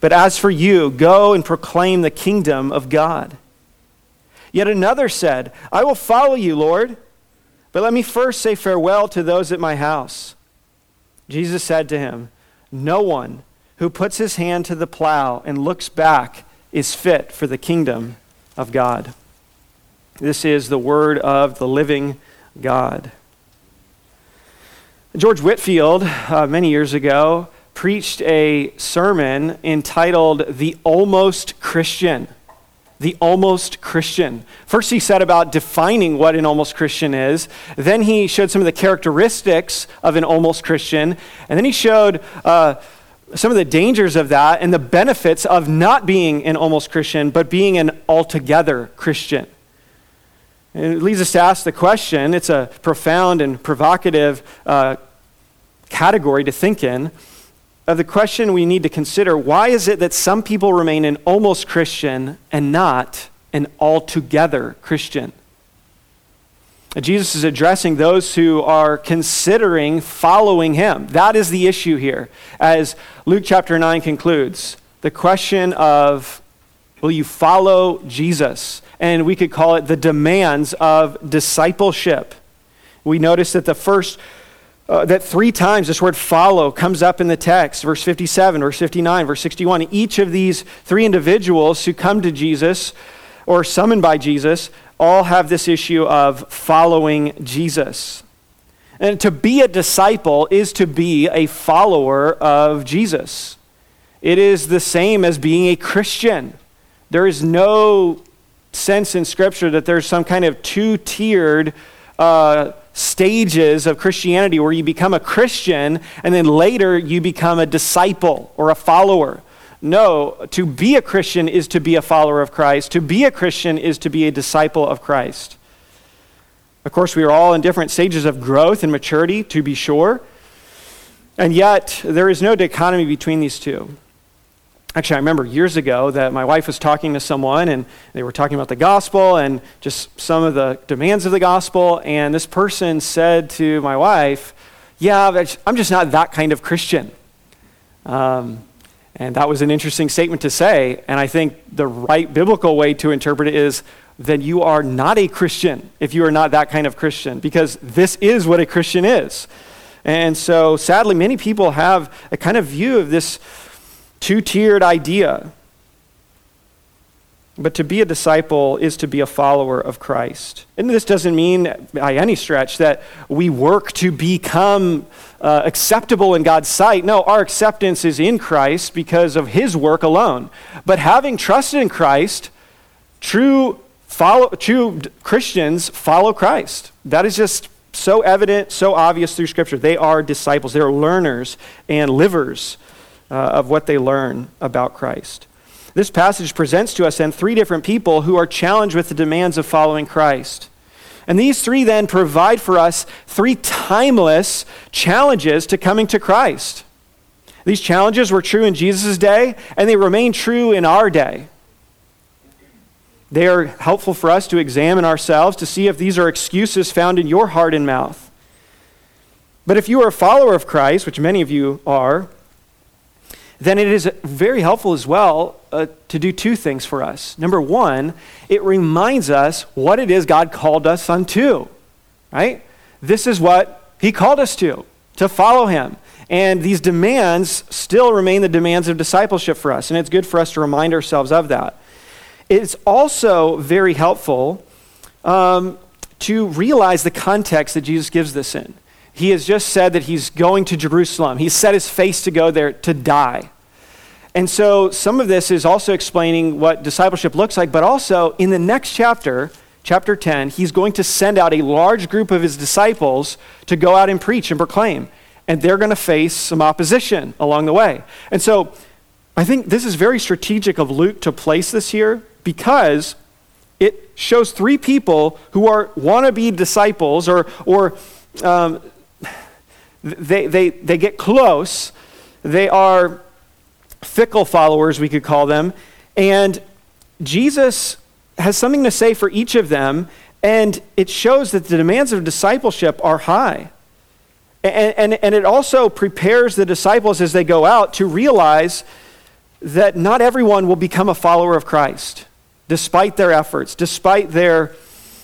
But as for you, go and proclaim the kingdom of God. Yet another said, I will follow you, Lord, but let me first say farewell to those at my house. Jesus said to him, No one who puts his hand to the plow and looks back is fit for the kingdom of God. This is the word of the living God. George Whitefield, uh, many years ago, preached a sermon entitled The Almost Christian. The almost Christian. First, he said about defining what an almost Christian is. Then, he showed some of the characteristics of an almost Christian. And then, he showed uh, some of the dangers of that and the benefits of not being an almost Christian, but being an altogether Christian. And it leads us to ask the question it's a profound and provocative uh, category to think in of the question we need to consider why is it that some people remain an almost Christian and not an altogether Christian? Jesus is addressing those who are considering following him. That is the issue here. As Luke chapter 9 concludes, the question of will you follow Jesus? And we could call it the demands of discipleship. We notice that the first uh, that three times this word follow comes up in the text. Verse 57 verse 59 verse 61 each of these three individuals who come to jesus or summoned by jesus all have this issue of following jesus. And to be a disciple is to be a follower of jesus. It is the same as being a christian. There is no sense in scripture that there's some kind of two-tiered uh, stages of Christianity where you become a Christian and then later you become a disciple or a follower. No, to be a Christian is to be a follower of Christ. To be a Christian is to be a disciple of Christ. Of course, we are all in different stages of growth and maturity, to be sure. And yet, there is no dichotomy between these two. Actually, I remember years ago that my wife was talking to someone and they were talking about the gospel and just some of the demands of the gospel. And this person said to my wife, Yeah, I'm just not that kind of Christian. Um, and that was an interesting statement to say. And I think the right biblical way to interpret it is then you are not a Christian if you are not that kind of Christian, because this is what a Christian is. And so, sadly, many people have a kind of view of this two tiered idea. But to be a disciple is to be a follower of Christ. And this doesn't mean, by any stretch, that we work to become uh, acceptable in God's sight. No, our acceptance is in Christ because of his work alone. But having trusted in Christ, true, follow, true Christians follow Christ. That is just so evident, so obvious through Scripture. They are disciples, they are learners and livers uh, of what they learn about Christ. This passage presents to us then three different people who are challenged with the demands of following Christ. And these three then provide for us three timeless challenges to coming to Christ. These challenges were true in Jesus' day, and they remain true in our day. They are helpful for us to examine ourselves to see if these are excuses found in your heart and mouth. But if you are a follower of Christ, which many of you are, then it is very helpful as well uh, to do two things for us. Number one, it reminds us what it is God called us unto, right? This is what He called us to, to follow Him. And these demands still remain the demands of discipleship for us, and it's good for us to remind ourselves of that. It's also very helpful um, to realize the context that Jesus gives this in. He has just said that he's going to Jerusalem. He's set his face to go there to die. And so some of this is also explaining what discipleship looks like, but also in the next chapter, chapter 10, he's going to send out a large group of his disciples to go out and preach and proclaim. And they're going to face some opposition along the way. And so I think this is very strategic of Luke to place this here because it shows three people who are wannabe disciples or, or um, they, they, they get close. They are fickle followers, we could call them. And Jesus has something to say for each of them, and it shows that the demands of discipleship are high. And, and, and it also prepares the disciples as they go out to realize that not everyone will become a follower of Christ, despite their efforts, despite their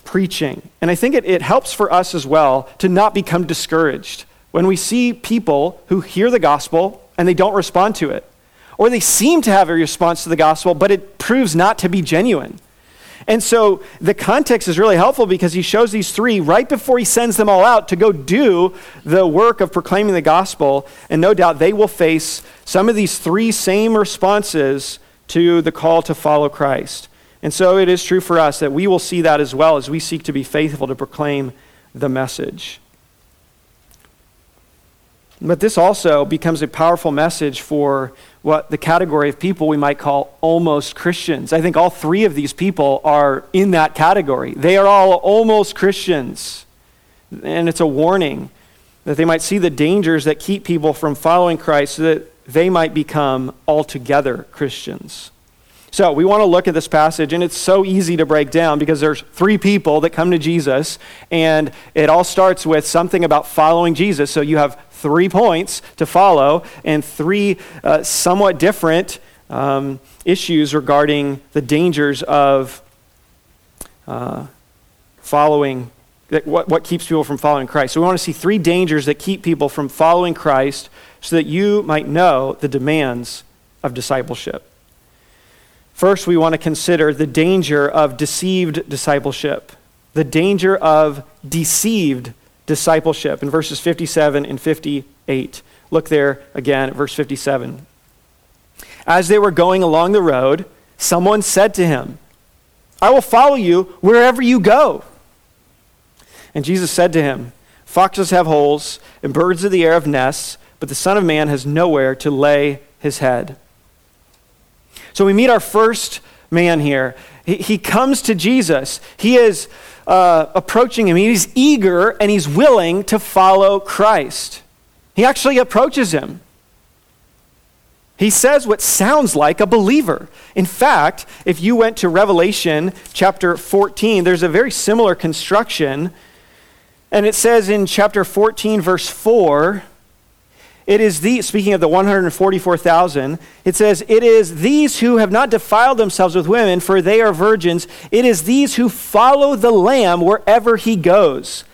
preaching. And I think it, it helps for us as well to not become discouraged when we see people who hear the gospel and they don't respond to it, or they seem to have a response to the gospel, but it proves not to be genuine. And so the context is really helpful because he shows these three right before he sends them all out to go do the work of proclaiming the gospel. And no doubt they will face some of these three same responses to the call to follow Christ. And so it is true for us that we will see that as well as we seek to be faithful to proclaim the message. But this also becomes a powerful message for what the category of people we might call almost Christians. I think all three of these people are in that category. They are all almost Christians. And it's a warning that they might see the dangers that keep people from following Christ so that they might become altogether Christians. So we want to look at this passage, and it's so easy to break down because there's three people that come to Jesus, and it all starts with something about following Jesus. So you have three points to follow and three uh, somewhat different um, issues regarding the dangers of uh, following what, what keeps people from following Christ. So we want to see three dangers that keep people from following Christ so that you might know the demands of discipleship. First, we want to consider the danger of deceived discipleship, the danger of deceived discipleship in verses 57 and 58. Look there again at verse 57. As they were going along the road, someone said to him, I will follow you wherever you go. And Jesus said to him, Foxes have holes, and birds of the air have nests, but the Son of Man has nowhere to lay his head. So we meet our first man here. He, he comes to Jesus. He is uh, approaching him. He's eager and he's willing to follow Christ. He actually approaches him. He says what sounds like a believer. In fact, if you went to Revelation chapter 14, there's a very similar construction. And it says in chapter 14, verse 4, it is the, speaking of the 144,000, it says, It is these who have not defiled themselves with women, for they are virgins. It is these who follow the Lamb wherever he goes.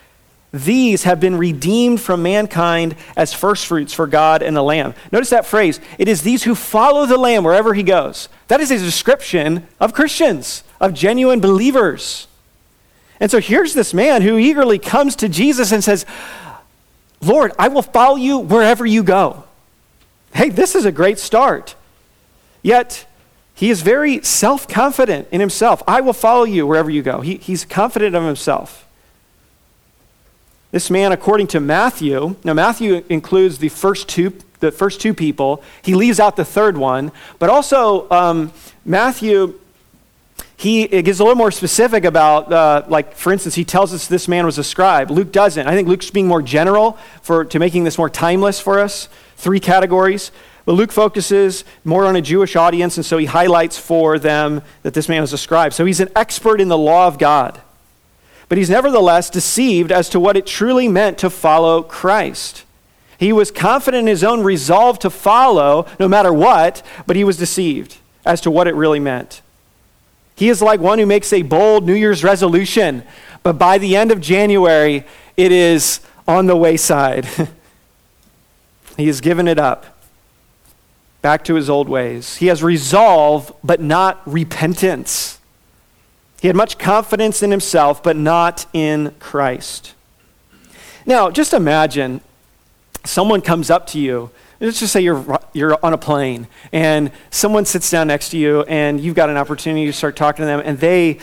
These have been redeemed from mankind as firstfruits for God and the Lamb. Notice that phrase. It is these who follow the Lamb wherever he goes. That is a description of Christians, of genuine believers. And so here's this man who eagerly comes to Jesus and says, Lord, I will follow you wherever you go. Hey, this is a great start. Yet, he is very self confident in himself. I will follow you wherever you go. He, he's confident of himself. This man, according to Matthew, now Matthew includes the first two, the first two people. He leaves out the third one, but also um, Matthew he gets a little more specific about, uh, like, for instance, he tells us this man was a scribe. Luke doesn't. I think Luke's being more general for, to making this more timeless for us. Three categories. But Luke focuses more on a Jewish audience, and so he highlights for them that this man was a scribe. So he's an expert in the law of God. But he's nevertheless deceived as to what it truly meant to follow Christ. He was confident in his own resolve to follow no matter what, but he was deceived as to what it really meant. He is like one who makes a bold New Year's resolution, but by the end of January, it is on the wayside. he has given it up back to his old ways. He has resolve, but not repentance. He had much confidence in himself, but not in Christ. Now, just imagine someone comes up to you let's just say you're, you're on a plane and someone sits down next to you and you've got an opportunity to start talking to them and they,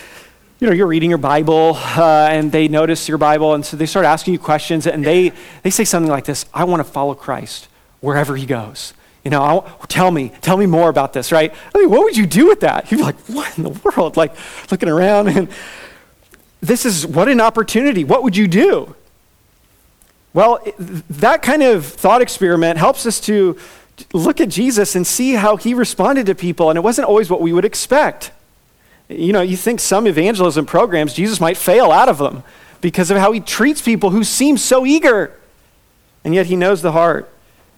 you know, you're reading your Bible uh, and they notice your Bible and so they start asking you questions and they, they say something like this I want to follow Christ wherever he goes. You know, I'll, tell me, tell me more about this, right? I mean, what would you do with that? You'd be like, what in the world? Like looking around and this is what an opportunity. What would you do? Well, that kind of thought experiment helps us to look at Jesus and see how he responded to people, and it wasn't always what we would expect. You know, you think some evangelism programs, Jesus might fail out of them because of how he treats people who seem so eager. And yet he knows the heart,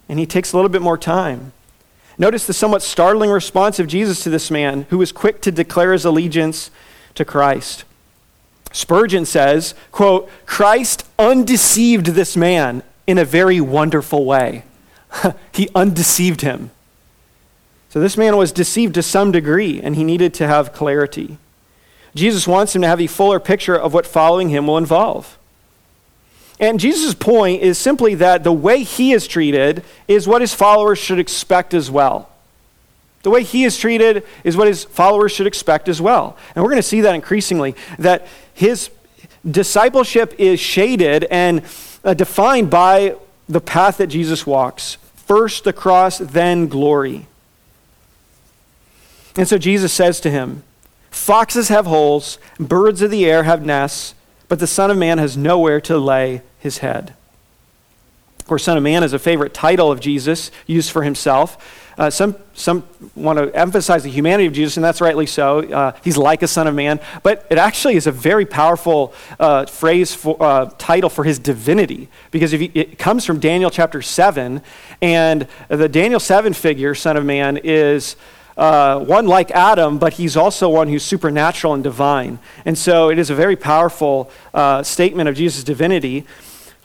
and he takes a little bit more time. Notice the somewhat startling response of Jesus to this man who was quick to declare his allegiance to Christ. Spurgeon says, quote, Christ undeceived this man in a very wonderful way. he undeceived him. So this man was deceived to some degree, and he needed to have clarity. Jesus wants him to have a fuller picture of what following him will involve. And Jesus' point is simply that the way he is treated is what his followers should expect as well. The way he is treated is what his followers should expect as well. And we're going to see that increasingly, that his discipleship is shaded and uh, defined by the path that Jesus walks first the cross, then glory. And so Jesus says to him, Foxes have holes, birds of the air have nests, but the Son of Man has nowhere to lay his head. Of course, Son of Man is a favorite title of Jesus used for himself. Uh, some, some want to emphasize the humanity of Jesus, and that's rightly so. Uh, he's like a son of man. But it actually is a very powerful uh, phrase, for, uh, title for his divinity, because you, it comes from Daniel chapter 7, and the Daniel 7 figure, son of man, is. Uh, one like Adam, but he's also one who's supernatural and divine. And so it is a very powerful uh, statement of Jesus' divinity.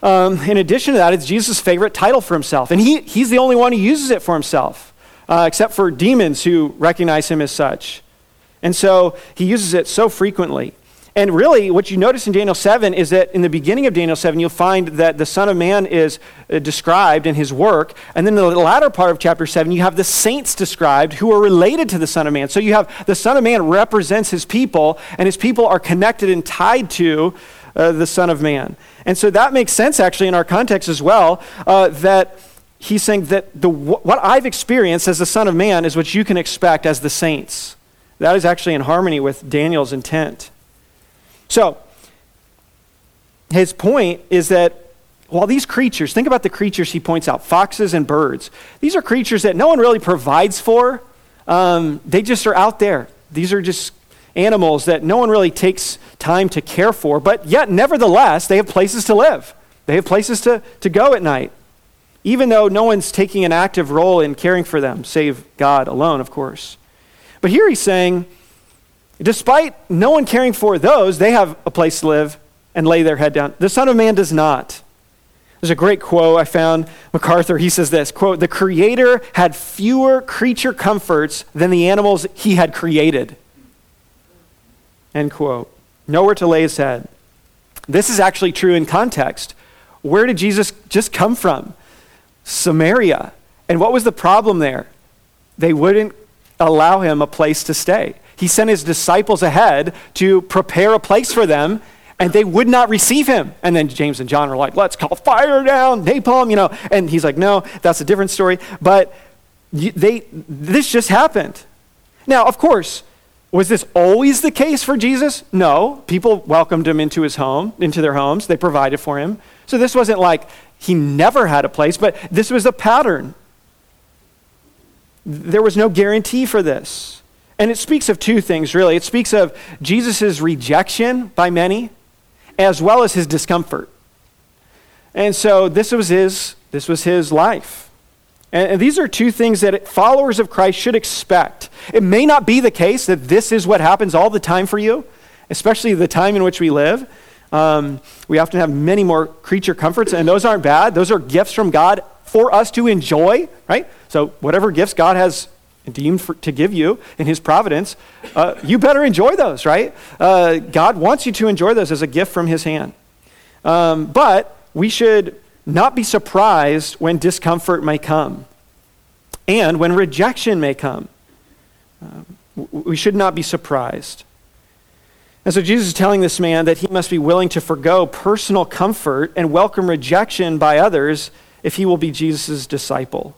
Um, in addition to that, it's Jesus' favorite title for himself. And he, he's the only one who uses it for himself uh, except for demons who recognize him as such. And so he uses it so frequently. And really, what you notice in Daniel 7 is that in the beginning of Daniel 7, you'll find that the Son of Man is uh, described in his work. And then in the latter part of chapter 7, you have the saints described who are related to the Son of Man. So you have the Son of Man represents his people, and his people are connected and tied to uh, the Son of Man. And so that makes sense, actually, in our context as well, uh, that he's saying that the, what I've experienced as the Son of Man is what you can expect as the saints. That is actually in harmony with Daniel's intent. So, his point is that while these creatures, think about the creatures he points out foxes and birds, these are creatures that no one really provides for. Um, they just are out there. These are just animals that no one really takes time to care for, but yet, nevertheless, they have places to live. They have places to, to go at night even though no one's taking an active role in caring for them, save God alone, of course. But here he's saying, despite no one caring for those, they have a place to live and lay their head down. The Son of Man does not. There's a great quote I found. MacArthur, he says this quote, The Creator had fewer creature comforts than the animals he had created. End quote. Nowhere to lay his head. This is actually true in context. Where did Jesus just come from? Samaria. And what was the problem there? They wouldn't allow him a place to stay. He sent his disciples ahead to prepare a place for them, and they would not receive him. And then James and John were like, let's call fire down, napalm, you know. And he's like, no, that's a different story. But they, this just happened. Now, of course, was this always the case for Jesus? No. People welcomed him into his home, into their homes. They provided for him. So this wasn't like he never had a place, but this was a pattern. There was no guarantee for this. And it speaks of two things, really. It speaks of Jesus' rejection by many, as well as his discomfort. And so this was his, this was his life. And these are two things that followers of Christ should expect. It may not be the case that this is what happens all the time for you, especially the time in which we live. Um, we often have many more creature comforts, and those aren't bad. Those are gifts from God for us to enjoy, right? So, whatever gifts God has deemed for, to give you in His providence, uh, you better enjoy those, right? Uh, God wants you to enjoy those as a gift from His hand. Um, but we should not be surprised when discomfort may come and when rejection may come. Uh, we should not be surprised. And so Jesus is telling this man that he must be willing to forego personal comfort and welcome rejection by others if he will be Jesus' disciple.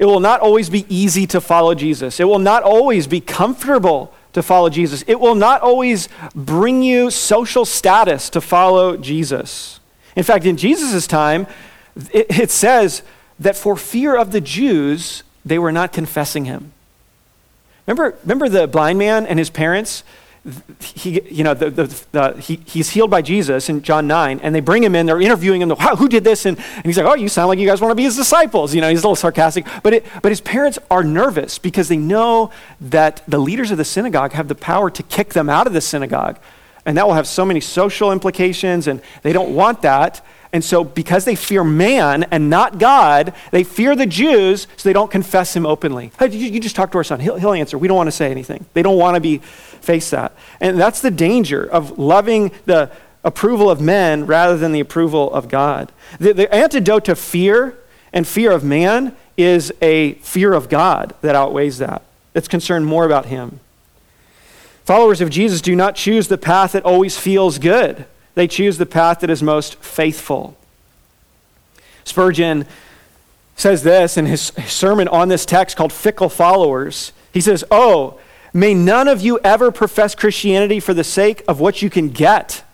It will not always be easy to follow Jesus. It will not always be comfortable to follow Jesus. It will not always bring you social status to follow Jesus. In fact, in Jesus' time, it, it says that for fear of the Jews, they were not confessing him. Remember, remember the blind man and his parents? He, you know, the, the, the, he, he's healed by Jesus in John 9, and they bring him in, they're interviewing him, wow, who did this? And, and he's like, oh, you sound like you guys want to be his disciples. You know, he's a little sarcastic. But, it, but his parents are nervous because they know that the leaders of the synagogue have the power to kick them out of the synagogue. And that will have so many social implications, and they don't want that. And so, because they fear man and not God, they fear the Jews, so they don't confess him openly. Hey, you, you just talk to our son. He'll, he'll answer. We don't want to say anything. They don't want to be face that. And that's the danger of loving the approval of men rather than the approval of God. The, the antidote to fear and fear of man is a fear of God that outweighs that. It's concerned more about him. Followers of Jesus do not choose the path that always feels good. They choose the path that is most faithful. Spurgeon says this in his sermon on this text called Fickle Followers. He says, Oh, may none of you ever profess Christianity for the sake of what you can get.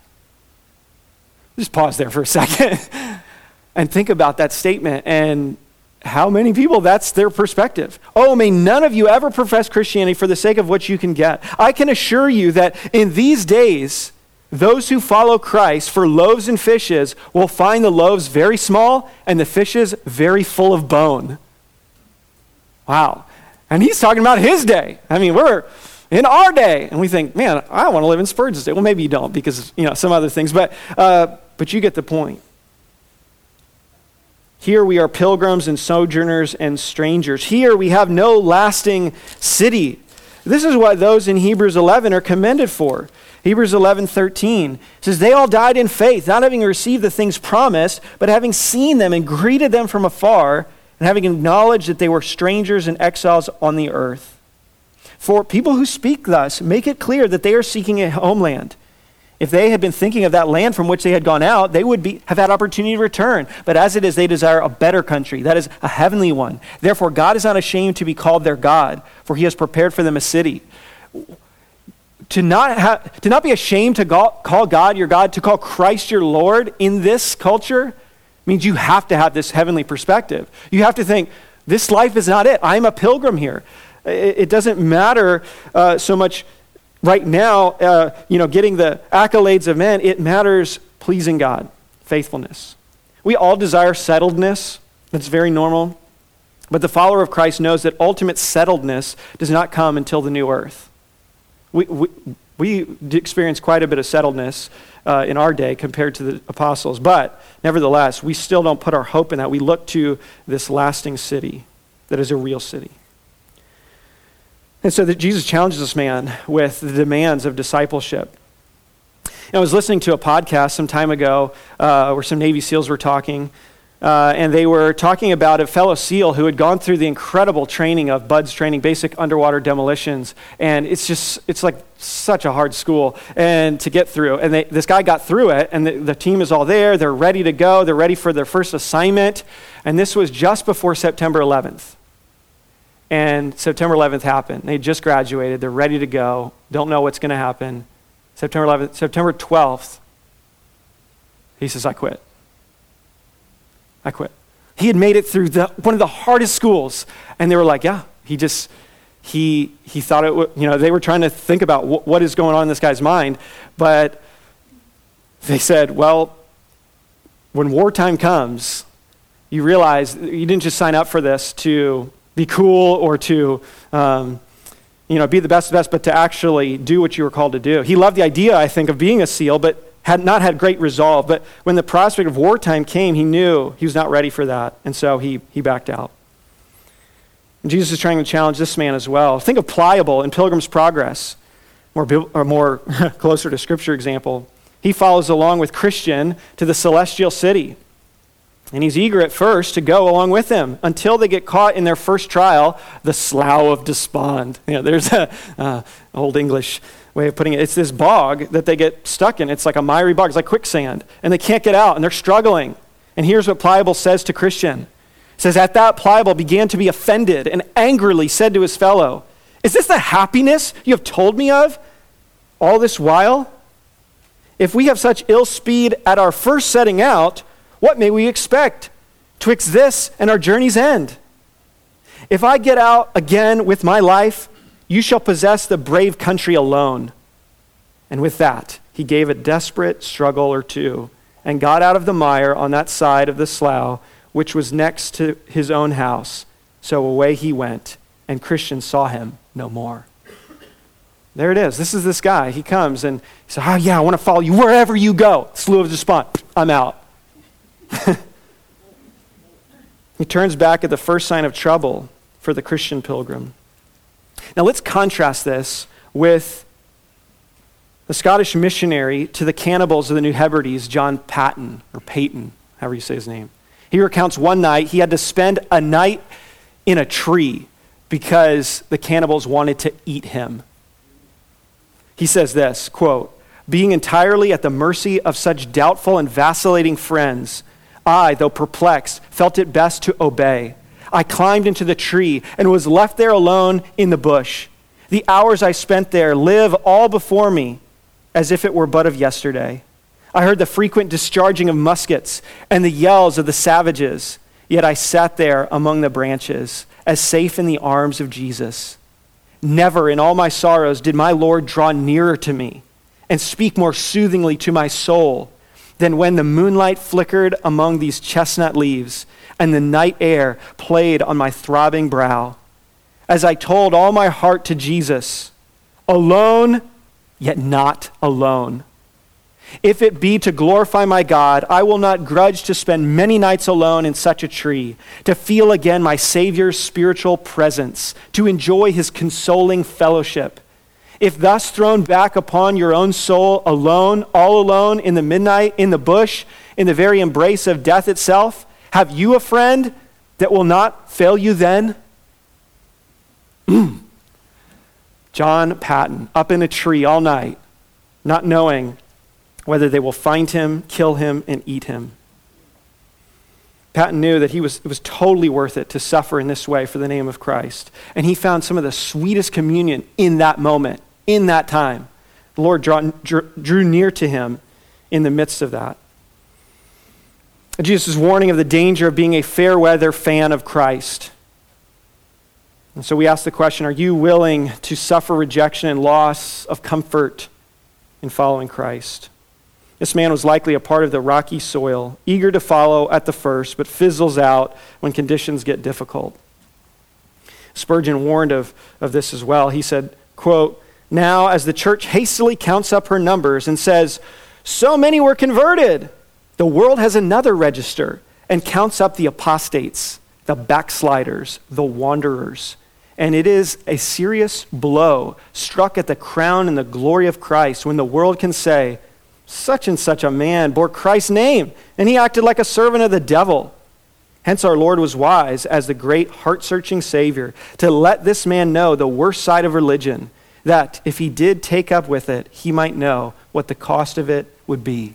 Just pause there for a second and think about that statement and how many people that's their perspective. Oh, may none of you ever profess Christianity for the sake of what you can get. I can assure you that in these days, those who follow Christ for loaves and fishes will find the loaves very small and the fishes very full of bone. Wow. And he's talking about his day. I mean, we're in our day. And we think, man, I want to live in Spurgeon's day. Well, maybe you don't because, you know, some other things. But, uh, but you get the point. Here we are pilgrims and sojourners and strangers. Here we have no lasting city. This is what those in Hebrews 11 are commended for. Hebrews 11, 13 says, They all died in faith, not having received the things promised, but having seen them and greeted them from afar, and having acknowledged that they were strangers and exiles on the earth. For people who speak thus make it clear that they are seeking a homeland. If they had been thinking of that land from which they had gone out, they would be, have had opportunity to return. But as it is, they desire a better country, that is, a heavenly one. Therefore, God is not ashamed to be called their God, for he has prepared for them a city to not, to not be ashamed to call God your God, to call Christ your Lord in this culture means you have to have this heavenly perspective. You have to think, this life is not it. I'm a pilgrim here. It, it doesn't matter uh, so much right now, uh, you know, getting the accolades of men. It matters pleasing God, faithfulness. We all desire settledness. That's very normal. But the follower of Christ knows that ultimate settledness does not come until the new earth we, we, we experience quite a bit of settledness uh, in our day compared to the apostles. But nevertheless, we still don't put our hope in that. We look to this lasting city that is a real city. And so that Jesus challenges this man with the demands of discipleship. And I was listening to a podcast some time ago uh, where some Navy SEALs were talking. Uh, and they were talking about a fellow SEAL who had gone through the incredible training of BUDS training, basic underwater demolitions. And it's just, it's like such a hard school and to get through. And they, this guy got through it, and the, the team is all there. They're ready to go. They're ready for their first assignment. And this was just before September 11th. And September 11th happened. They just graduated. They're ready to go. Don't know what's going to happen. September 11th, September 12th, he says, I quit. I quit. He had made it through the, one of the hardest schools. And they were like, yeah, he just, he, he thought it, you know, they were trying to think about what is going on in this guy's mind. But they said, well, when wartime comes, you realize you didn't just sign up for this to be cool or to, um, you know, be the best of the best, but to actually do what you were called to do. He loved the idea, I think, of being a SEAL, but had not had great resolve, but when the prospect of wartime came, he knew he was not ready for that, and so he, he backed out. And Jesus is trying to challenge this man as well. Think of pliable in Pilgrim's Progress, more, or more closer to Scripture example. He follows along with Christian to the celestial city. And he's eager at first to go along with them until they get caught in their first trial, the slough of despond. You know, there's an uh, old English way of putting it. It's this bog that they get stuck in. It's like a miry bog, it's like quicksand. And they can't get out, and they're struggling. And here's what Pliable says to Christian. It says, At that Pliable began to be offended and angrily said to his fellow, Is this the happiness you have told me of all this while? If we have such ill speed at our first setting out, what may we expect twixt this and our journey's end? If I get out again with my life, you shall possess the brave country alone. And with that, he gave a desperate struggle or two and got out of the mire on that side of the slough, which was next to his own house. So away he went, and Christian saw him no more. There it is. This is this guy. He comes and he says, Oh, yeah, I want to follow you wherever you go. Slough of Despond. I'm out. he turns back at the first sign of trouble for the Christian pilgrim. Now let's contrast this with the Scottish missionary to the cannibals of the New Hebrides, John Paton, or Peyton, however you say his name. He recounts one night he had to spend a night in a tree because the cannibals wanted to eat him. He says this quote, being entirely at the mercy of such doubtful and vacillating friends, I, though perplexed, felt it best to obey. I climbed into the tree and was left there alone in the bush. The hours I spent there live all before me as if it were but of yesterday. I heard the frequent discharging of muskets and the yells of the savages, yet I sat there among the branches, as safe in the arms of Jesus. Never in all my sorrows did my Lord draw nearer to me and speak more soothingly to my soul than when the moonlight flickered among these chestnut leaves and the night air played on my throbbing brow. As I told all my heart to Jesus, alone, yet not alone. If it be to glorify my God, I will not grudge to spend many nights alone in such a tree, to feel again my Savior's spiritual presence, to enjoy his consoling fellowship. If thus thrown back upon your own soul alone, all alone in the midnight, in the bush, in the very embrace of death itself, have you a friend that will not fail you then? John Paton, up in a tree all night, not knowing whether they will find him, kill him, and eat him. Paton knew that he was, it was totally worth it to suffer in this way for the name of Christ. And he found some of the sweetest communion in that moment, in that time. The Lord draw, drew near to him in the midst of that. Jesus' warning of the danger of being a fair weather fan of Christ. And so we ask the question are you willing to suffer rejection and loss of comfort in following Christ? This man was likely a part of the rocky soil, eager to follow at the first, but fizzles out when conditions get difficult. Spurgeon warned of, of this as well. He said, quote, Now, as the church hastily counts up her numbers and says, So many were converted, the world has another register and counts up the apostates, the backsliders, the wanderers. And it is a serious blow struck at the crown and the glory of Christ when the world can say, such and such a man bore Christ's name, and he acted like a servant of the devil. Hence, our Lord was wise, as the great heart searching Savior, to let this man know the worst side of religion, that if he did take up with it, he might know what the cost of it would be.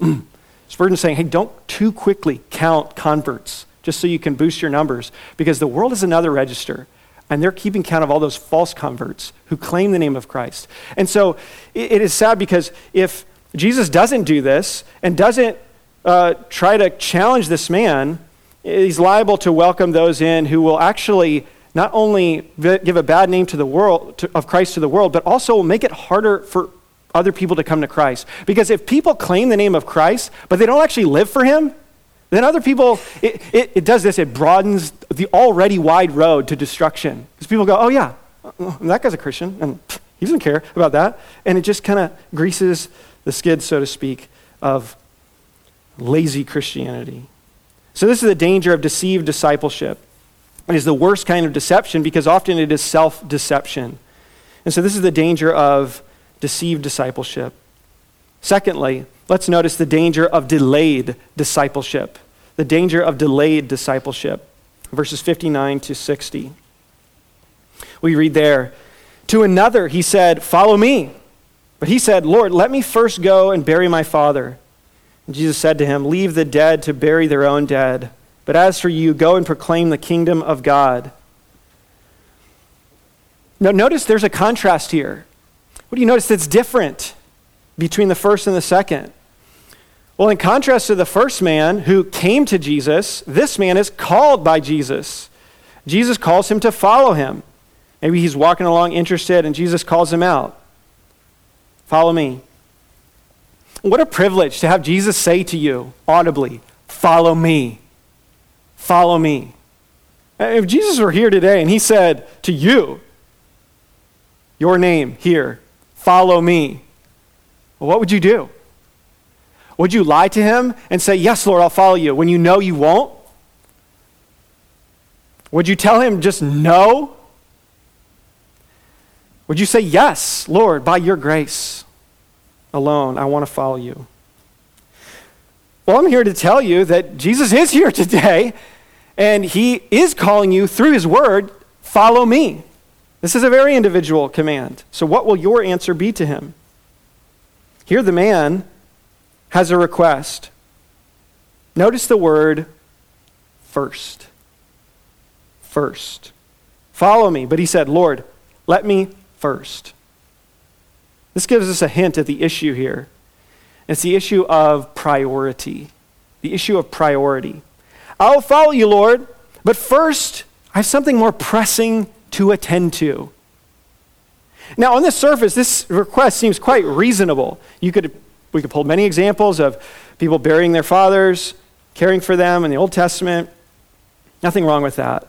Spurgeon's saying, hey, don't too quickly count converts just so you can boost your numbers, because the world is another register and they're keeping count of all those false converts who claim the name of Christ. And so it is sad because if Jesus doesn't do this and doesn't uh, try to challenge this man, he's liable to welcome those in who will actually not only give a bad name to the world to, of Christ to the world, but also make it harder for other people to come to Christ. Because if people claim the name of Christ, but they don't actually live for him, then other people, it, it, it does this, it broadens the already wide road to destruction. Because people go, oh, yeah, that guy's a Christian, and he doesn't care about that. And it just kind of greases the skid, so to speak, of lazy Christianity. So, this is the danger of deceived discipleship. It is the worst kind of deception because often it is self deception. And so, this is the danger of deceived discipleship. Secondly, let's notice the danger of delayed discipleship. The danger of delayed discipleship. Verses 59 to 60. We read there, To another he said, Follow me. But he said, Lord, let me first go and bury my father. And Jesus said to him, Leave the dead to bury their own dead. But as for you, go and proclaim the kingdom of God. Now, notice there's a contrast here. What do you notice that's different between the first and the second? Well, in contrast to the first man who came to Jesus, this man is called by Jesus. Jesus calls him to follow him. Maybe he's walking along interested and Jesus calls him out. Follow me. What a privilege to have Jesus say to you audibly, Follow me. Follow me. If Jesus were here today and he said to you, Your name here, follow me, what would you do? Would you lie to him and say, Yes, Lord, I'll follow you, when you know you won't? Would you tell him just no? Would you say, Yes, Lord, by your grace alone, I want to follow you? Well, I'm here to tell you that Jesus is here today, and he is calling you through his word, follow me. This is a very individual command. So, what will your answer be to him? Here, the man has a request. Notice the word first. First. Follow me. But he said, Lord, let me first. This gives us a hint at the issue here. It's the issue of priority. The issue of priority. I'll follow you, Lord, but first, I have something more pressing to attend to. Now, on the surface, this request seems quite reasonable. You could, we could pull many examples of people burying their fathers, caring for them in the Old Testament. Nothing wrong with that.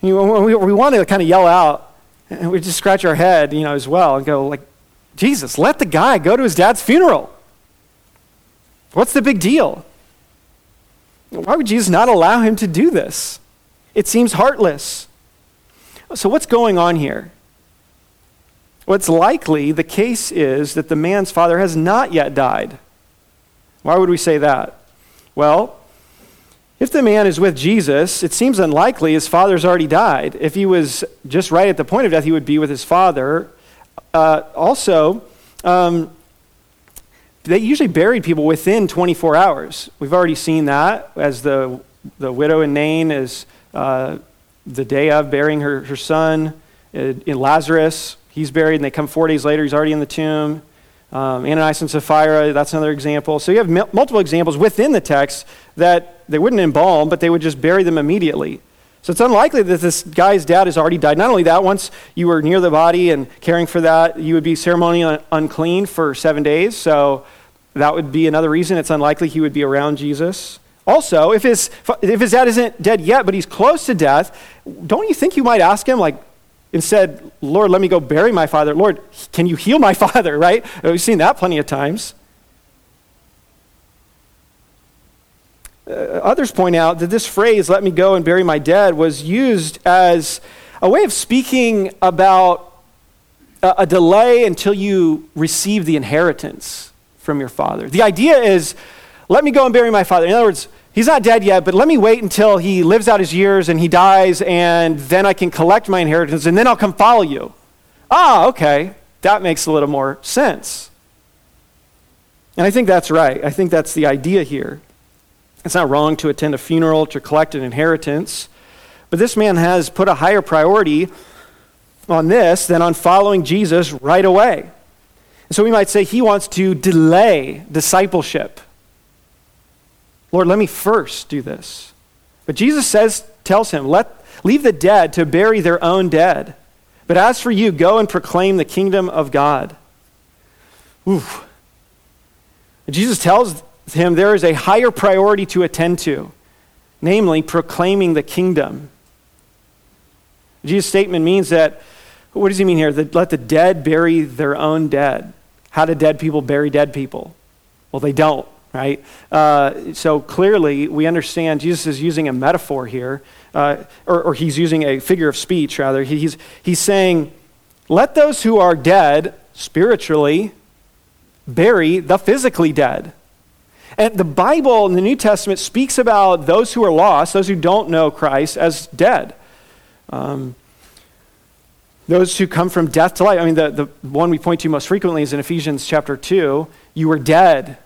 We want to kind of yell out, and we just scratch our head, you know, as well, and go like, Jesus, let the guy go to his dad's funeral. What's the big deal? Why would Jesus not allow him to do this? It seems heartless. So, what's going on here? What's likely the case is that the man's father has not yet died. Why would we say that? Well, if the man is with Jesus, it seems unlikely his father's already died. If he was just right at the point of death, he would be with his father. Uh, also, um, they usually buried people within 24 hours. We've already seen that as the, the widow in Nain is uh, the day of burying her, her son. In, in Lazarus, he's buried, and they come four days later, he's already in the tomb. Um, Ananias and Sapphira, that's another example. So you have m- multiple examples within the text that they wouldn't embalm, but they would just bury them immediately. So it's unlikely that this guy's dad has already died. Not only that, once you were near the body and caring for that, you would be ceremonially unclean for seven days. So that would be another reason it's unlikely he would be around Jesus. Also, if his, if his dad isn't dead yet, but he's close to death, don't you think you might ask him, like, instead, Lord, let me go bury my father. Lord, can you heal my father, right? We've seen that plenty of times. Others point out that this phrase, let me go and bury my dead, was used as a way of speaking about a, a delay until you receive the inheritance from your father. The idea is, let me go and bury my father. In other words, he's not dead yet, but let me wait until he lives out his years and he dies, and then I can collect my inheritance, and then I'll come follow you. Ah, okay. That makes a little more sense. And I think that's right. I think that's the idea here. It's not wrong to attend a funeral to collect an inheritance, but this man has put a higher priority on this than on following Jesus right away. so we might say he wants to delay discipleship. Lord, let me first do this. But Jesus says, tells him, let, leave the dead to bury their own dead. But as for you, go and proclaim the kingdom of God. Oof. Jesus tells him there is a higher priority to attend to, namely proclaiming the kingdom. Jesus' statement means that, what does he mean here? That let the dead bury their own dead. How do dead people bury dead people? Well, they don't, right? Uh, so clearly, we understand Jesus is using a metaphor here, uh, or, or, he's using a figure of speech, rather. He's, he's saying, let those who are dead spiritually bury the physically dead. And the Bible in the New Testament speaks about those who are lost, those who don't know Christ, as dead. Um, those who come from death to life. I mean, the, the one we point to most frequently is in Ephesians chapter 2. You were dead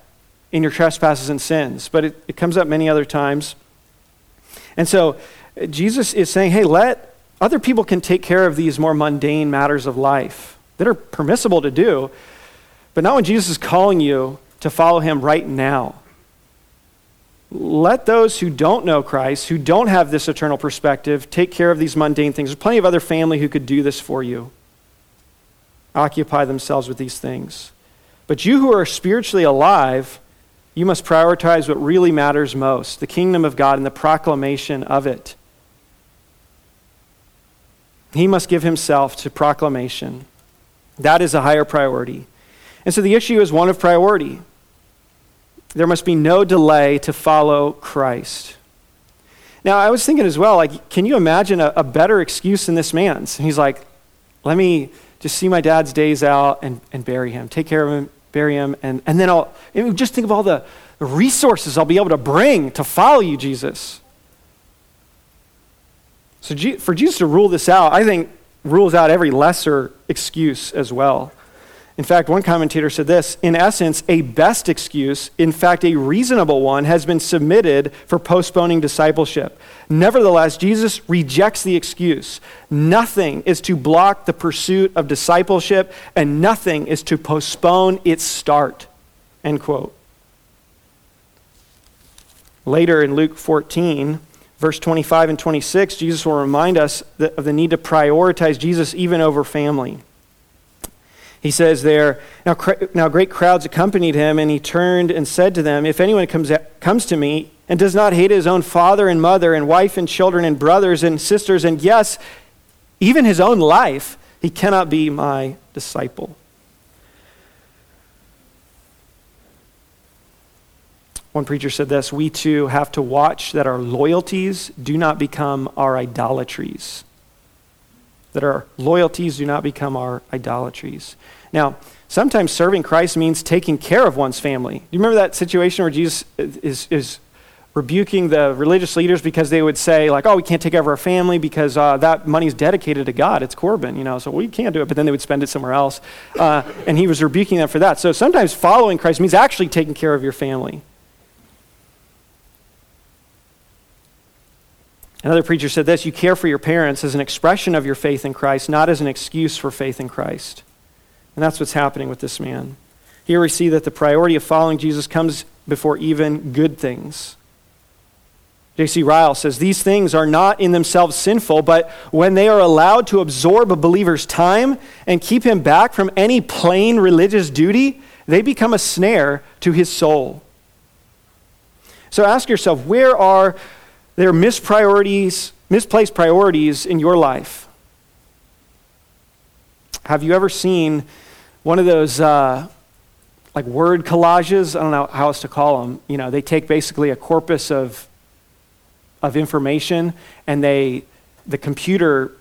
in your trespasses and sins. But it, it comes up many other times. And so Jesus is saying, hey, let other people can take care of these more mundane matters of life that are permissible to do. But not when Jesus is calling you to follow him right now let those who don't know Christ, who don't have this eternal perspective, take care of these mundane things. There's plenty of other family who could do this for you. occupy themselves with these things. But you who are spiritually alive, you must prioritize what really matters most the kingdom of God and the proclamation of it. He must give himself to proclamation. That is a higher priority. And so the issue is one of priority. There must be no delay to follow Christ. Now, I was thinking as well, like, can you imagine a, a better excuse than this man's? He's like, let me just see my dad's days out and, and bury him, take care of him, bury him, and, and then I'll and just think of all the, the resources I'll be able to bring to follow you, Jesus. So, for Jesus to rule this out, I think rules out every lesser excuse as well. In fact, one commentator said this In essence, a best excuse, in fact, a reasonable one, has been submitted for postponing discipleship. Nevertheless, Jesus rejects the excuse. Nothing is to block the pursuit of discipleship, and nothing is to postpone its start. End quote. Later in Luke 14, verse 25 and 26, Jesus will remind us of the need to prioritize Jesus even over family. He says there, now, now great crowds accompanied him, and he turned and said to them, If anyone comes, uh, comes to me and does not hate his own father and mother and wife and children and brothers and sisters, and yes, even his own life, he cannot be my disciple. One preacher said this We too have to watch that our loyalties do not become our idolatries that our loyalties do not become our idolatries. Now, sometimes serving Christ means taking care of one's family. Do you remember that situation where Jesus is, is rebuking the religious leaders because they would say, like, oh, we can't take care of our family because uh, that money's dedicated to God. It's corban you know, so we can't do it. But then they would spend it somewhere else. Uh, and he was rebuking them for that. So sometimes following Christ means actually taking care of your family. Another preacher said this You care for your parents as an expression of your faith in Christ, not as an excuse for faith in Christ. And that's what's happening with this man. Here we see that the priority of following Jesus comes before even good things. J.C. Ryle says these things are not in themselves sinful, but when they are allowed to absorb a believer's time and keep him back from any plain religious duty, they become a snare to his soul. So ask yourself where are there are mispriorities, misplaced priorities in your life. Have you ever seen one of those uh, like word collages? I don't know how else to call them. You know, they take basically a corpus of of information and they the computer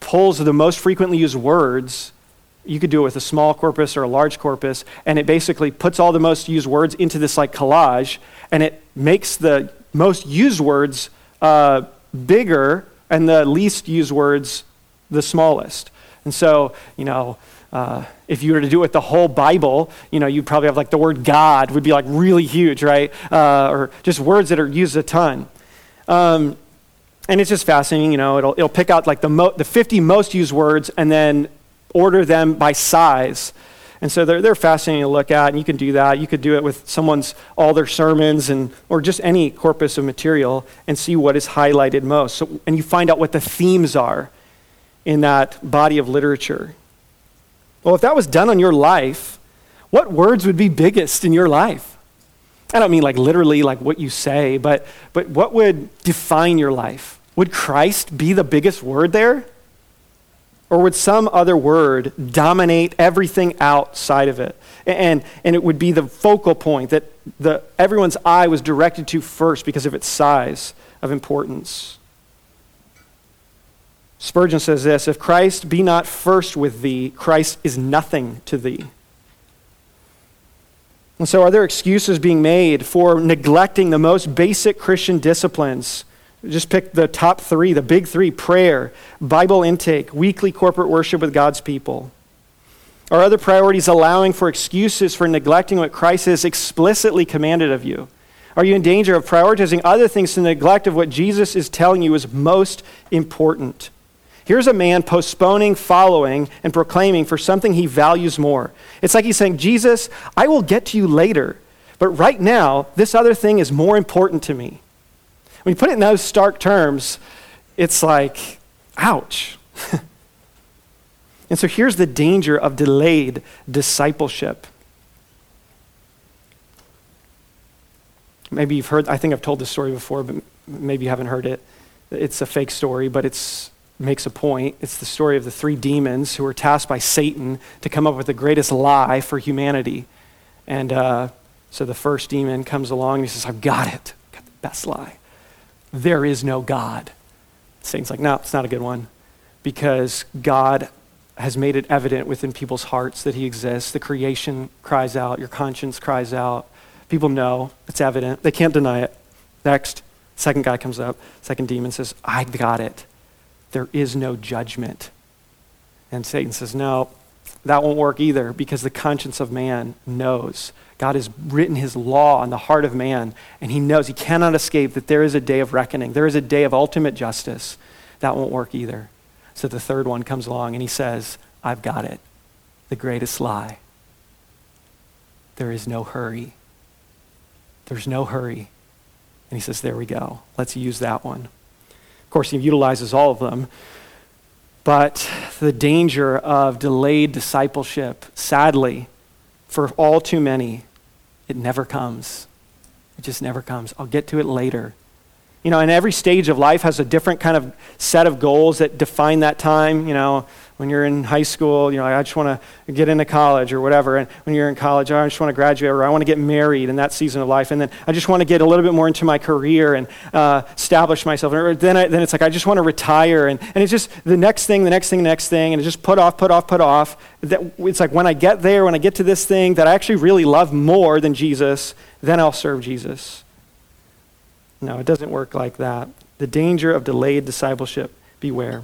pulls the most frequently used words you could do it with a small corpus or a large corpus and it basically puts all the most used words into this like collage and it makes the most used words uh, bigger and the least used words the smallest. And so, you know, uh, if you were to do it with the whole Bible, you know, you'd probably have like the word God would be like really huge, right? Uh, or just words that are used a ton. Um, and it's just fascinating, you know, it'll, it'll pick out like the, mo- the 50 most used words and then order them by size. And so they're, they're fascinating to look at, and you can do that. You could do it with someone's, all their sermons, and, or just any corpus of material, and see what is highlighted most. So, and you find out what the themes are in that body of literature. Well, if that was done on your life, what words would be biggest in your life? I don't mean like literally like what you say, but, but what would define your life? Would Christ be the biggest word there? Or would some other word dominate everything outside of it? And, and it would be the focal point that the, everyone's eye was directed to first because of its size of importance. Spurgeon says this If Christ be not first with thee, Christ is nothing to thee. And so, are there excuses being made for neglecting the most basic Christian disciplines? Just pick the top three, the big three prayer, Bible intake, weekly corporate worship with God's people. Are other priorities allowing for excuses for neglecting what Christ has explicitly commanded of you? Are you in danger of prioritizing other things to neglect of what Jesus is telling you is most important? Here's a man postponing following and proclaiming for something he values more. It's like he's saying, Jesus, I will get to you later, but right now, this other thing is more important to me. When you put it in those stark terms, it's like, ouch. And so here's the danger of delayed discipleship. Maybe you've heard, I think I've told this story before, but maybe you haven't heard it. It's a fake story, but it makes a point. It's the story of the three demons who were tasked by Satan to come up with the greatest lie for humanity. And uh, so the first demon comes along and he says, I've got it. I've got the best lie. There is no God. Satan's like, no, it's not a good one because God has made it evident within people's hearts that he exists. The creation cries out, your conscience cries out. People know, it's evident. They can't deny it. Next, second guy comes up, second demon says, I got it. There is no judgment. And Satan says, No, that won't work either because the conscience of man knows. God has written his law on the heart of man, and he knows he cannot escape that there is a day of reckoning. There is a day of ultimate justice. That won't work either. So the third one comes along and he says, I've got it. The greatest lie. There is no hurry. There's no hurry. And he says, There we go. Let's use that one. Of course, he utilizes all of them. But the danger of delayed discipleship, sadly, for all too many, it never comes. It just never comes. I'll get to it later. You know, and every stage of life has a different kind of set of goals that define that time. You know, when you're in high school, you know, I just want to get into college or whatever. And when you're in college, I just want to graduate or I want to get married in that season of life. And then I just want to get a little bit more into my career and uh, establish myself. And then, I, then it's like, I just want to retire. And, and it's just the next thing, the next thing, the next thing. And it's just put off, put off, put off. That, it's like when I get there, when I get to this thing that I actually really love more than Jesus, then I'll serve Jesus. No, it doesn't work like that. The danger of delayed discipleship, beware.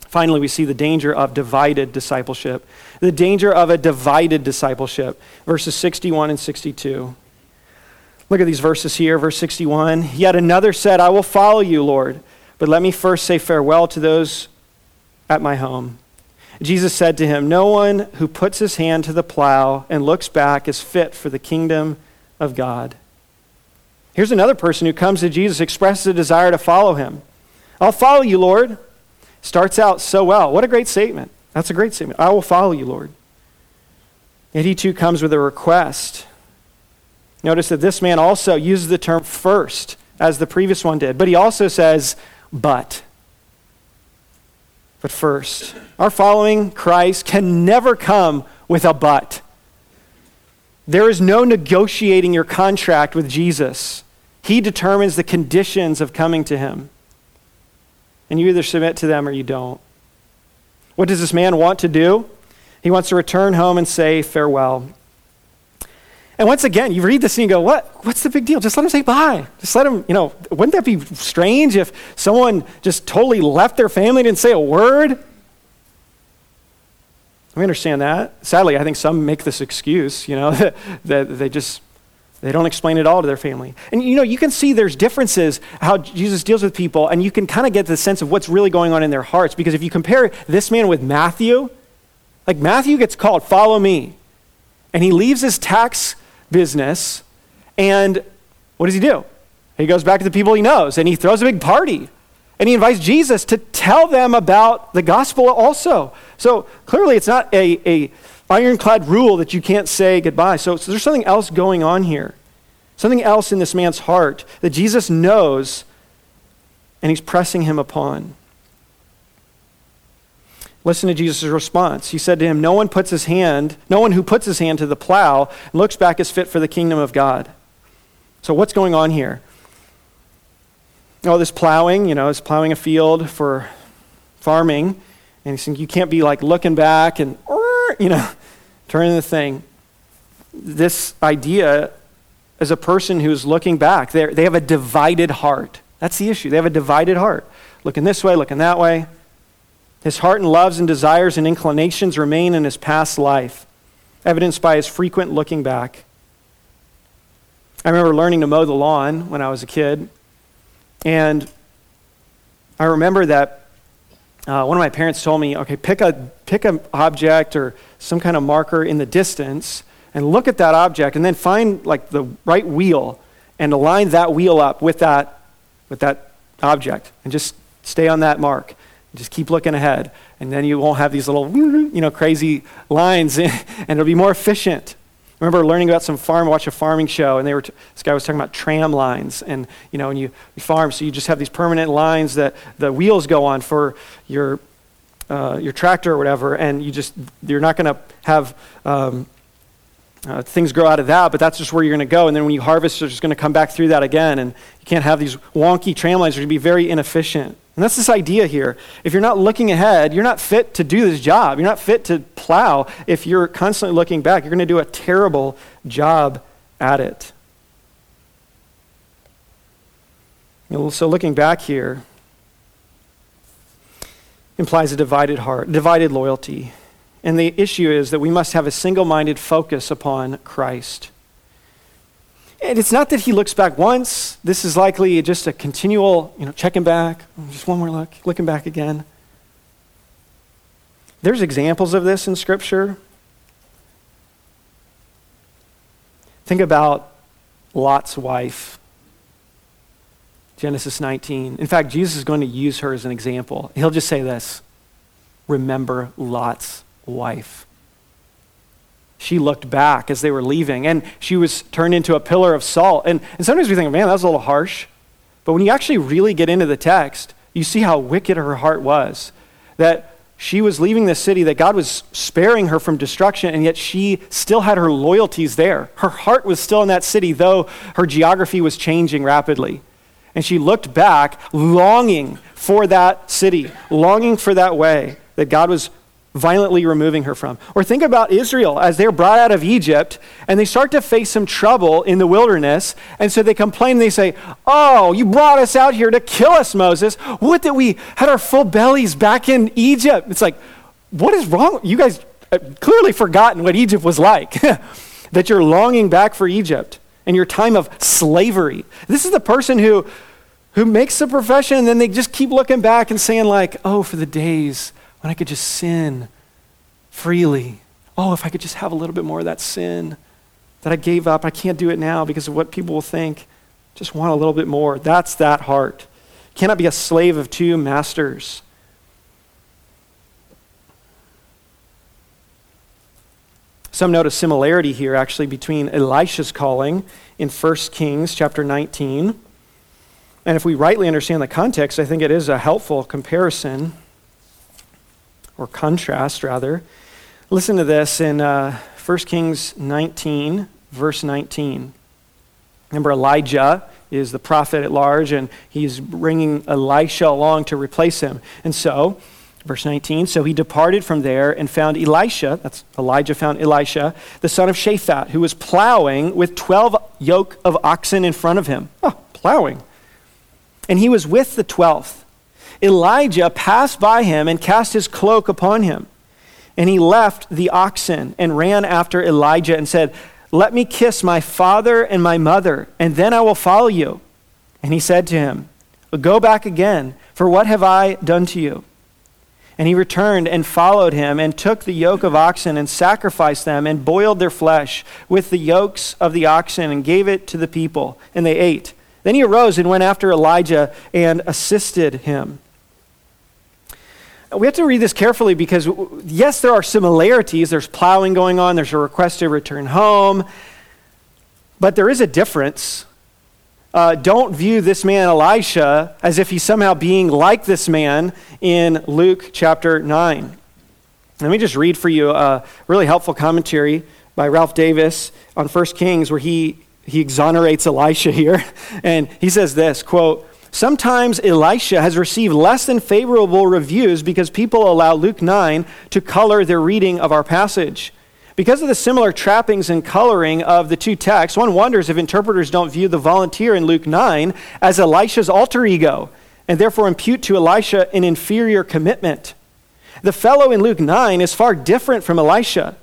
Finally, we see the danger of divided discipleship. The danger of a divided discipleship. Verses 61 and 62. Look at these verses here. Verse 61 Yet another said, I will follow you, Lord, but let me first say farewell to those at my home. Jesus said to him, No one who puts his hand to the plow and looks back is fit for the kingdom of God. Here's another person who comes to Jesus, expresses a desire to follow him. I'll follow you, Lord. Starts out so well. What a great statement. That's a great statement. I will follow you, Lord. And he too comes with a request. Notice that this man also uses the term first, as the previous one did, but he also says, but. But first, our following Christ can never come with a but. There is no negotiating your contract with Jesus. He determines the conditions of coming to him. And you either submit to them or you don't. What does this man want to do? He wants to return home and say farewell. And once again, you read this and you go, what? What's the big deal? Just let him say bye. Just let him, you know, wouldn't that be strange if someone just totally left their family and didn't say a word? We understand that. Sadly, I think some make this excuse, you know, that they just they don't explain it all to their family. And you know, you can see there's differences how Jesus deals with people, and you can kind of get the sense of what's really going on in their hearts. Because if you compare this man with Matthew, like Matthew gets called, follow me. And he leaves his tax business, and what does he do? He goes back to the people he knows, and he throws a big party. And he invites Jesus to tell them about the gospel also. So clearly, it's not a, a ironclad rule that you can't say goodbye. So, so there's something else going on here. Something else in this man's heart that Jesus knows and he's pressing him upon. Listen to Jesus' response. He said to him, No one puts his hand, no one who puts his hand to the plow and looks back is fit for the kingdom of God. So what's going on here? Oh, this plowing, you know, is plowing a field for farming. And he's saying you can't be like looking back and you know, turning the thing. This idea as a person who's looking back, they have a divided heart. That's the issue. They have a divided heart. Looking this way, looking that way. His heart and loves and desires and inclinations remain in his past life, evidenced by his frequent looking back. I remember learning to mow the lawn when I was a kid, and I remember that uh, one of my parents told me, okay, pick a pick an object or some kind of marker in the distance and look at that object, and then find like the right wheel and align that wheel up with that with that object, and just stay on that mark. Just keep looking ahead, and then you won't have these little, you know, crazy lines, and it'll be more efficient. Remember learning about some farm, watch a farming show, and they were t- this guy was talking about tram lines, and you know, when you, you farm, so you just have these permanent lines that the wheels go on for your uh, your tractor or whatever, and you just you're not going to have um, uh, things grow out of that, but that's just where you're going to go. And then when you harvest, you're just going to come back through that again. And you can't have these wonky tram lines. They're going to be very inefficient. And that's this idea here. If you're not looking ahead, you're not fit to do this job. You're not fit to plow. If you're constantly looking back, you're going to do a terrible job at it. So, looking back here implies a divided heart, divided loyalty. And the issue is that we must have a single minded focus upon Christ. And it's not that he looks back once. This is likely just a continual, you know, checking back, just one more look, looking back again. There's examples of this in Scripture. Think about Lot's wife, Genesis 19. In fact, Jesus is going to use her as an example. He'll just say this Remember Lot's wife. She looked back as they were leaving, and she was turned into a pillar of salt. And, and sometimes we think, man, that was a little harsh. But when you actually really get into the text, you see how wicked her heart was. That she was leaving the city, that God was sparing her from destruction, and yet she still had her loyalties there. Her heart was still in that city, though her geography was changing rapidly. And she looked back, longing for that city, longing for that way that God was violently removing her from. Or think about Israel as they're brought out of Egypt and they start to face some trouble in the wilderness. And so they complain, and they say, Oh, you brought us out here to kill us, Moses. What that we had our full bellies back in Egypt? It's like, what is wrong? You guys uh, clearly forgotten what Egypt was like, that you're longing back for Egypt and your time of slavery. This is the person who. Who makes the profession and then they just keep looking back and saying, like, oh, for the days when I could just sin freely. Oh, if I could just have a little bit more of that sin that I gave up. I can't do it now because of what people will think. Just want a little bit more. That's that heart. Cannot be a slave of two masters. Some note a similarity here actually between Elisha's calling in 1 Kings chapter 19. And if we rightly understand the context, I think it is a helpful comparison or contrast rather. Listen to this in uh, 1 Kings 19, verse 19. Remember, Elijah is the prophet at large, and he's bringing Elisha along to replace him. And so, verse 19, so he departed from there and found Elisha, that's Elijah found Elisha, the son of Shaphat, who was plowing with 12 yoke of oxen in front of him. Oh, plowing. And he was with the 12th. Elijah passed by him and cast his cloak upon him. And he left the oxen and ran after Elijah and said, Let me kiss my father and my mother, and then I will follow you. And he said to him, Go back again, for what have I done to you? And he returned and followed him, and took the yoke of oxen and sacrificed them, and boiled their flesh with the yokes of the oxen, and gave it to the people, and they ate. Then he arose and went after Elijah and assisted him we have to read this carefully because, yes, there are similarities. There's plowing going on, there's a request to return home, but there is a difference. Uh, don't view this man, Elisha, as if he's somehow being like this man in Luke chapter 9. Let me just read for you a really helpful commentary by Ralph Davis on 1 Kings where he, he exonerates Elisha here. And he says this quote, Sometimes Elisha has received less than favorable reviews because people allow Luke 9 to color their reading of our passage. Because of the similar trappings and coloring of the two texts, one wonders if interpreters don't view the volunteer in Luke 9 as Elisha's alter ego and therefore impute to Elisha an inferior commitment. The fellow in Luke 9 is far different from Elisha.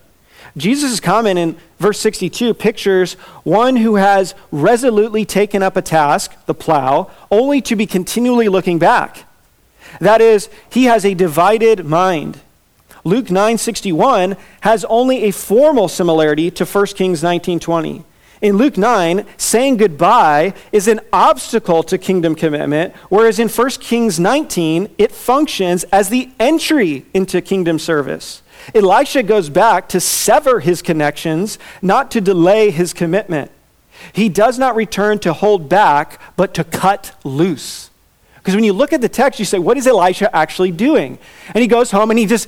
Jesus' comment in verse 62 pictures one who has resolutely taken up a task, the plow, only to be continually looking back. That is, he has a divided mind. Luke 9:61 has only a formal similarity to 1 Kings 19:20. In Luke 9, saying goodbye is an obstacle to kingdom commitment, whereas in 1 Kings 19, it functions as the entry into kingdom service. Elisha goes back to sever his connections, not to delay his commitment. He does not return to hold back, but to cut loose. Because when you look at the text, you say, what is Elisha actually doing? And he goes home and he just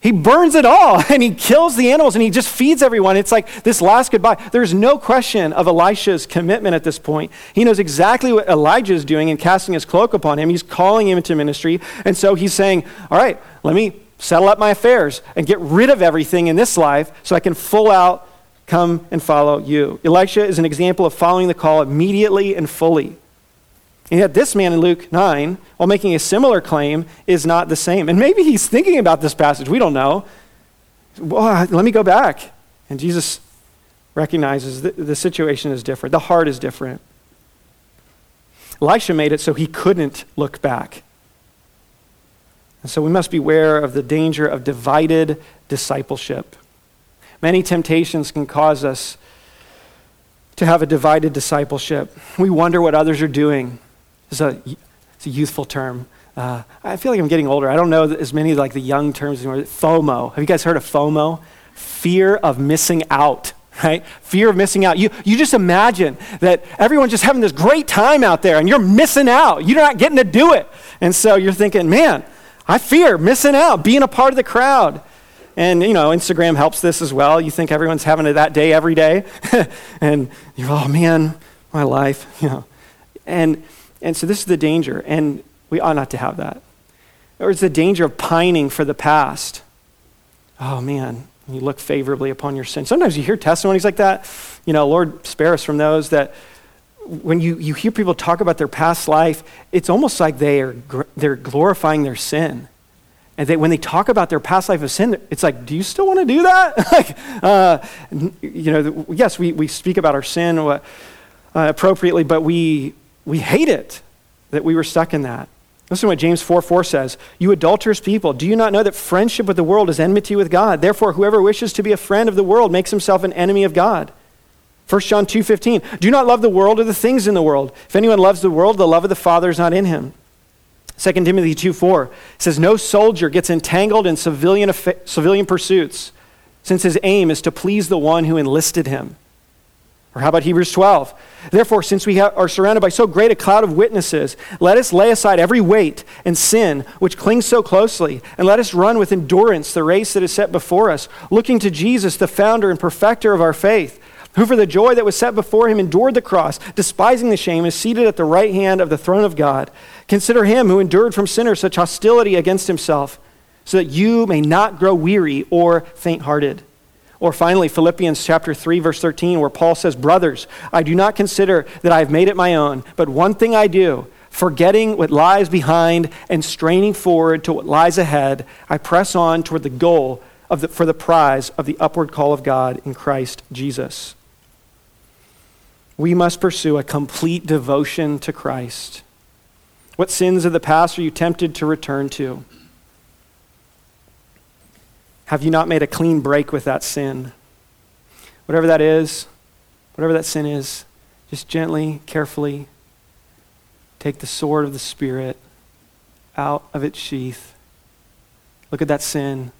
he burns it all and he kills the animals and he just feeds everyone. It's like this last goodbye. There's no question of Elisha's commitment at this point. He knows exactly what Elijah is doing and casting his cloak upon him. He's calling him into ministry. And so he's saying, All right, let me settle up my affairs and get rid of everything in this life so I can full out come and follow you. Elisha is an example of following the call immediately and fully. And yet, this man in Luke 9, while making a similar claim, is not the same. And maybe he's thinking about this passage. We don't know. Well, uh, let me go back. And Jesus recognizes that the situation is different, the heart is different. Elisha made it so he couldn't look back. And so we must beware of the danger of divided discipleship. Many temptations can cause us to have a divided discipleship. We wonder what others are doing. It's a, it's a youthful term. Uh, I feel like I'm getting older. I don't know as many like the young terms anymore. FOMO. Have you guys heard of FOMO? Fear of missing out right? Fear of missing out. You, you just imagine that everyone's just having this great time out there and you're missing out. You're not getting to do it. And so you're thinking, man, I fear missing out, being a part of the crowd. And, you know, Instagram helps this as well. You think everyone's having it that day every day. and you're, oh, man, my life, you know. And and so this is the danger, and we ought not to have that. Or it's the danger of pining for the past. Oh man, you look favorably upon your sin. Sometimes you hear testimonies like that. You know, Lord, spare us from those that when you, you hear people talk about their past life, it's almost like they are, they're glorifying their sin. And they, when they talk about their past life of sin, it's like, do you still want to do that? like, uh, you know, yes, we, we speak about our sin uh, appropriately, but we, we hate it that we were stuck in that. Listen to what James 4 4 says. You adulterous people, do you not know that friendship with the world is enmity with God? Therefore, whoever wishes to be a friend of the world makes himself an enemy of God. 1 John 2 15. Do not love the world or the things in the world. If anyone loves the world, the love of the Father is not in him. 2 Timothy 2 4 says, No soldier gets entangled in civilian, civilian pursuits, since his aim is to please the one who enlisted him. Or how about Hebrews 12? Therefore, since we have, are surrounded by so great a cloud of witnesses, let us lay aside every weight and sin which clings so closely, and let us run with endurance the race that is set before us, looking to Jesus, the founder and perfecter of our faith, who for the joy that was set before him endured the cross, despising the shame, is seated at the right hand of the throne of God. Consider him who endured from sinners such hostility against himself, so that you may not grow weary or faint hearted. Or finally, Philippians chapter 3, verse 13, where Paul says, Brothers, I do not consider that I have made it my own, but one thing I do, forgetting what lies behind and straining forward to what lies ahead, I press on toward the goal of the, for the prize of the upward call of God in Christ Jesus. We must pursue a complete devotion to Christ. What sins of the past are you tempted to return to? Have you not made a clean break with that sin? Whatever that is, whatever that sin is, just gently, carefully take the sword of the Spirit out of its sheath. Look at that sin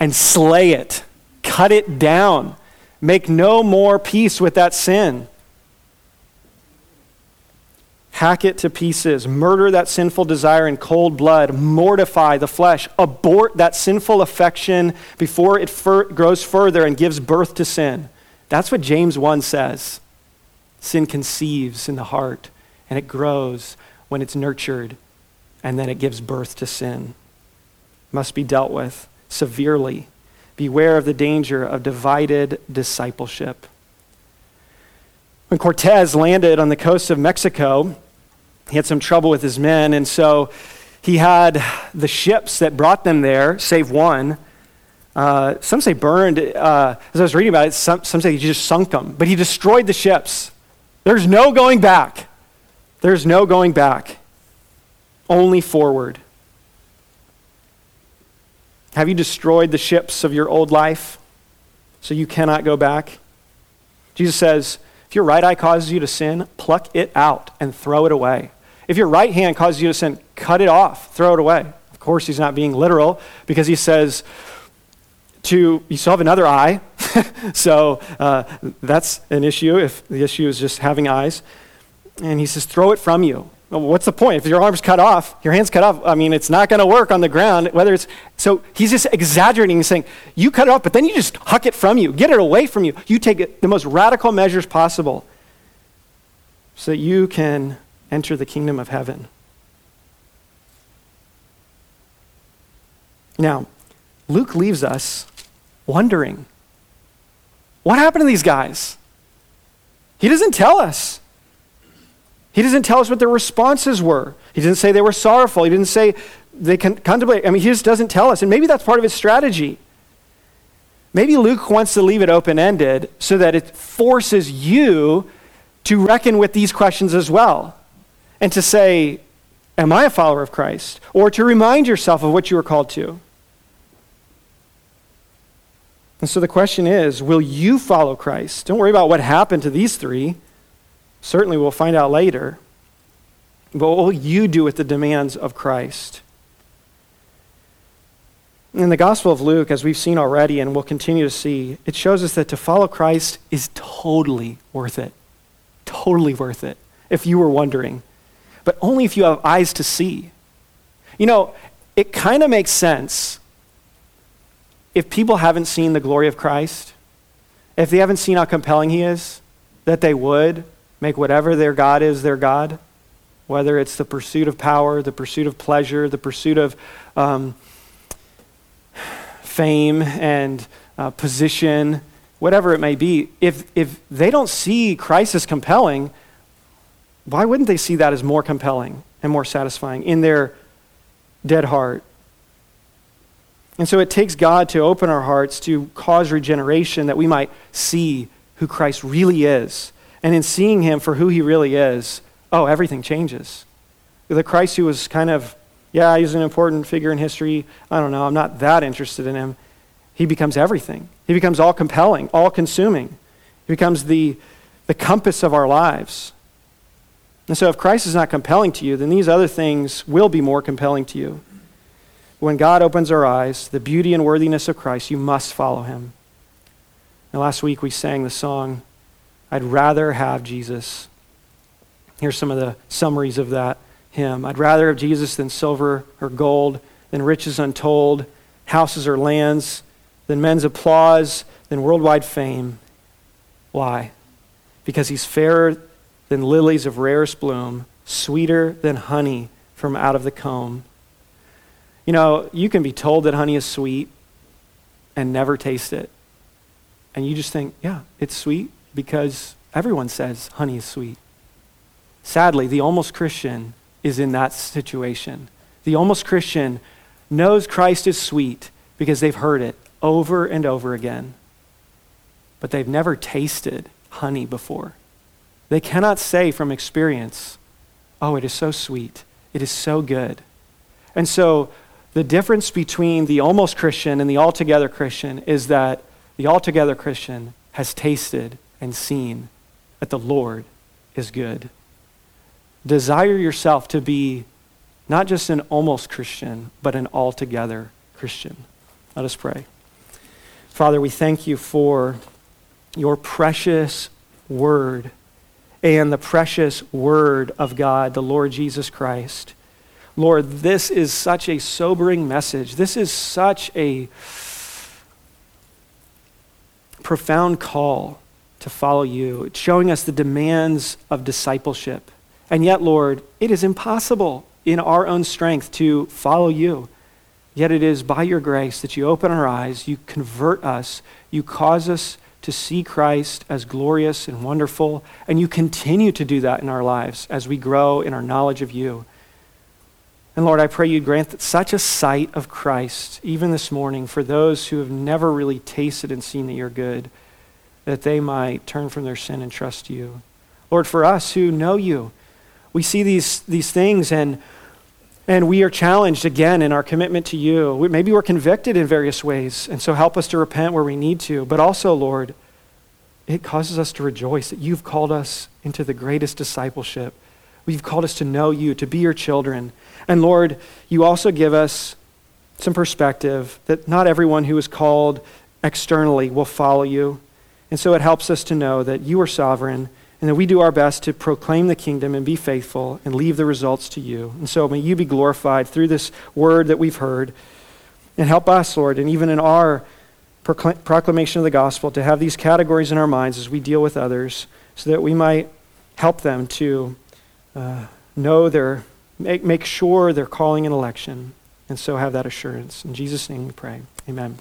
and slay it, cut it down. Make no more peace with that sin hack it to pieces, murder that sinful desire in cold blood, mortify the flesh, abort that sinful affection before it fur- grows further and gives birth to sin. That's what James 1 says. Sin conceives in the heart, and it grows when it's nurtured, and then it gives birth to sin. Must be dealt with severely. Beware of the danger of divided discipleship. When Cortez landed on the coast of Mexico, he had some trouble with his men, and so he had the ships that brought them there, save one. Uh, some say burned. Uh, as I was reading about it, some, some say he just sunk them, but he destroyed the ships. There's no going back. There's no going back, only forward. Have you destroyed the ships of your old life so you cannot go back? Jesus says, if your right eye causes you to sin, pluck it out and throw it away. If your right hand causes you to sin, cut it off, throw it away. Of course, he's not being literal because he says to, you still have another eye. so uh, that's an issue if the issue is just having eyes. And he says, throw it from you. What's the point? If your arm's cut off, your hand's cut off, I mean, it's not going to work on the ground, whether it's. So he's just exaggerating. He's saying, you cut it off, but then you just huck it from you, get it away from you. You take the most radical measures possible so that you can enter the kingdom of heaven. Now, Luke leaves us wondering what happened to these guys? He doesn't tell us. He doesn't tell us what their responses were. He didn't say they were sorrowful. He didn't say they can contemplate. I mean, he just doesn't tell us. And maybe that's part of his strategy. Maybe Luke wants to leave it open ended so that it forces you to reckon with these questions as well and to say, Am I a follower of Christ? Or to remind yourself of what you were called to. And so the question is Will you follow Christ? Don't worry about what happened to these three. Certainly, we'll find out later. But what will you do with the demands of Christ? In the Gospel of Luke, as we've seen already and will continue to see, it shows us that to follow Christ is totally worth it. Totally worth it, if you were wondering. But only if you have eyes to see. You know, it kind of makes sense if people haven't seen the glory of Christ, if they haven't seen how compelling he is, that they would make whatever their God is their God, whether it's the pursuit of power, the pursuit of pleasure, the pursuit of um, fame and uh, position, whatever it may be. If, if they don't see Christ as compelling, why wouldn't they see that as more compelling and more satisfying in their dead heart? And so it takes God to open our hearts to cause regeneration that we might see who Christ really is. And in seeing him for who he really is, oh, everything changes. The Christ who was kind of, yeah, he's an important figure in history. I don't know, I'm not that interested in him. He becomes everything. He becomes all compelling, all consuming. He becomes the, the compass of our lives. And so if Christ is not compelling to you, then these other things will be more compelling to you when God opens our eyes, the beauty and worthiness of Christ, you must follow him. And last week we sang the song, I'd rather have Jesus. Here's some of the summaries of that hymn. I'd rather have Jesus than silver or gold, than riches untold, houses or lands, than men's applause, than worldwide fame. Why? Because he's fairer than lilies of rarest bloom, sweeter than honey from out of the comb. You know, you can be told that honey is sweet and never taste it. And you just think, yeah, it's sweet because everyone says honey is sweet. Sadly, the almost Christian is in that situation. The almost Christian knows Christ is sweet because they've heard it over and over again. But they've never tasted honey before. They cannot say from experience, oh, it is so sweet. It is so good. And so the difference between the almost Christian and the altogether Christian is that the altogether Christian has tasted and seen that the Lord is good. Desire yourself to be not just an almost Christian, but an altogether Christian. Let us pray. Father, we thank you for your precious word and the precious word of God, the Lord Jesus Christ. Lord, this is such a sobering message. This is such a profound call to follow you. It's showing us the demands of discipleship. And yet, Lord, it is impossible in our own strength to follow you. Yet it is by your grace that you open our eyes, you convert us, you cause us to see Christ as glorious and wonderful, and you continue to do that in our lives as we grow in our knowledge of you. And Lord, I pray you grant that such a sight of Christ, even this morning, for those who have never really tasted and seen that you're good, that they might turn from their sin and trust you. Lord, for us who know you, we see these, these things and, and we are challenged again in our commitment to you. We, maybe we're convicted in various ways, and so help us to repent where we need to. But also, Lord, it causes us to rejoice that you've called us into the greatest discipleship. You've called us to know you, to be your children. And Lord, you also give us some perspective that not everyone who is called externally will follow you. And so it helps us to know that you are sovereign and that we do our best to proclaim the kingdom and be faithful and leave the results to you. And so may you be glorified through this word that we've heard. And help us, Lord, and even in our proclamation of the gospel, to have these categories in our minds as we deal with others so that we might help them to uh, know their, make, make sure their calling and election, and so have that assurance. In Jesus' name we pray. Amen.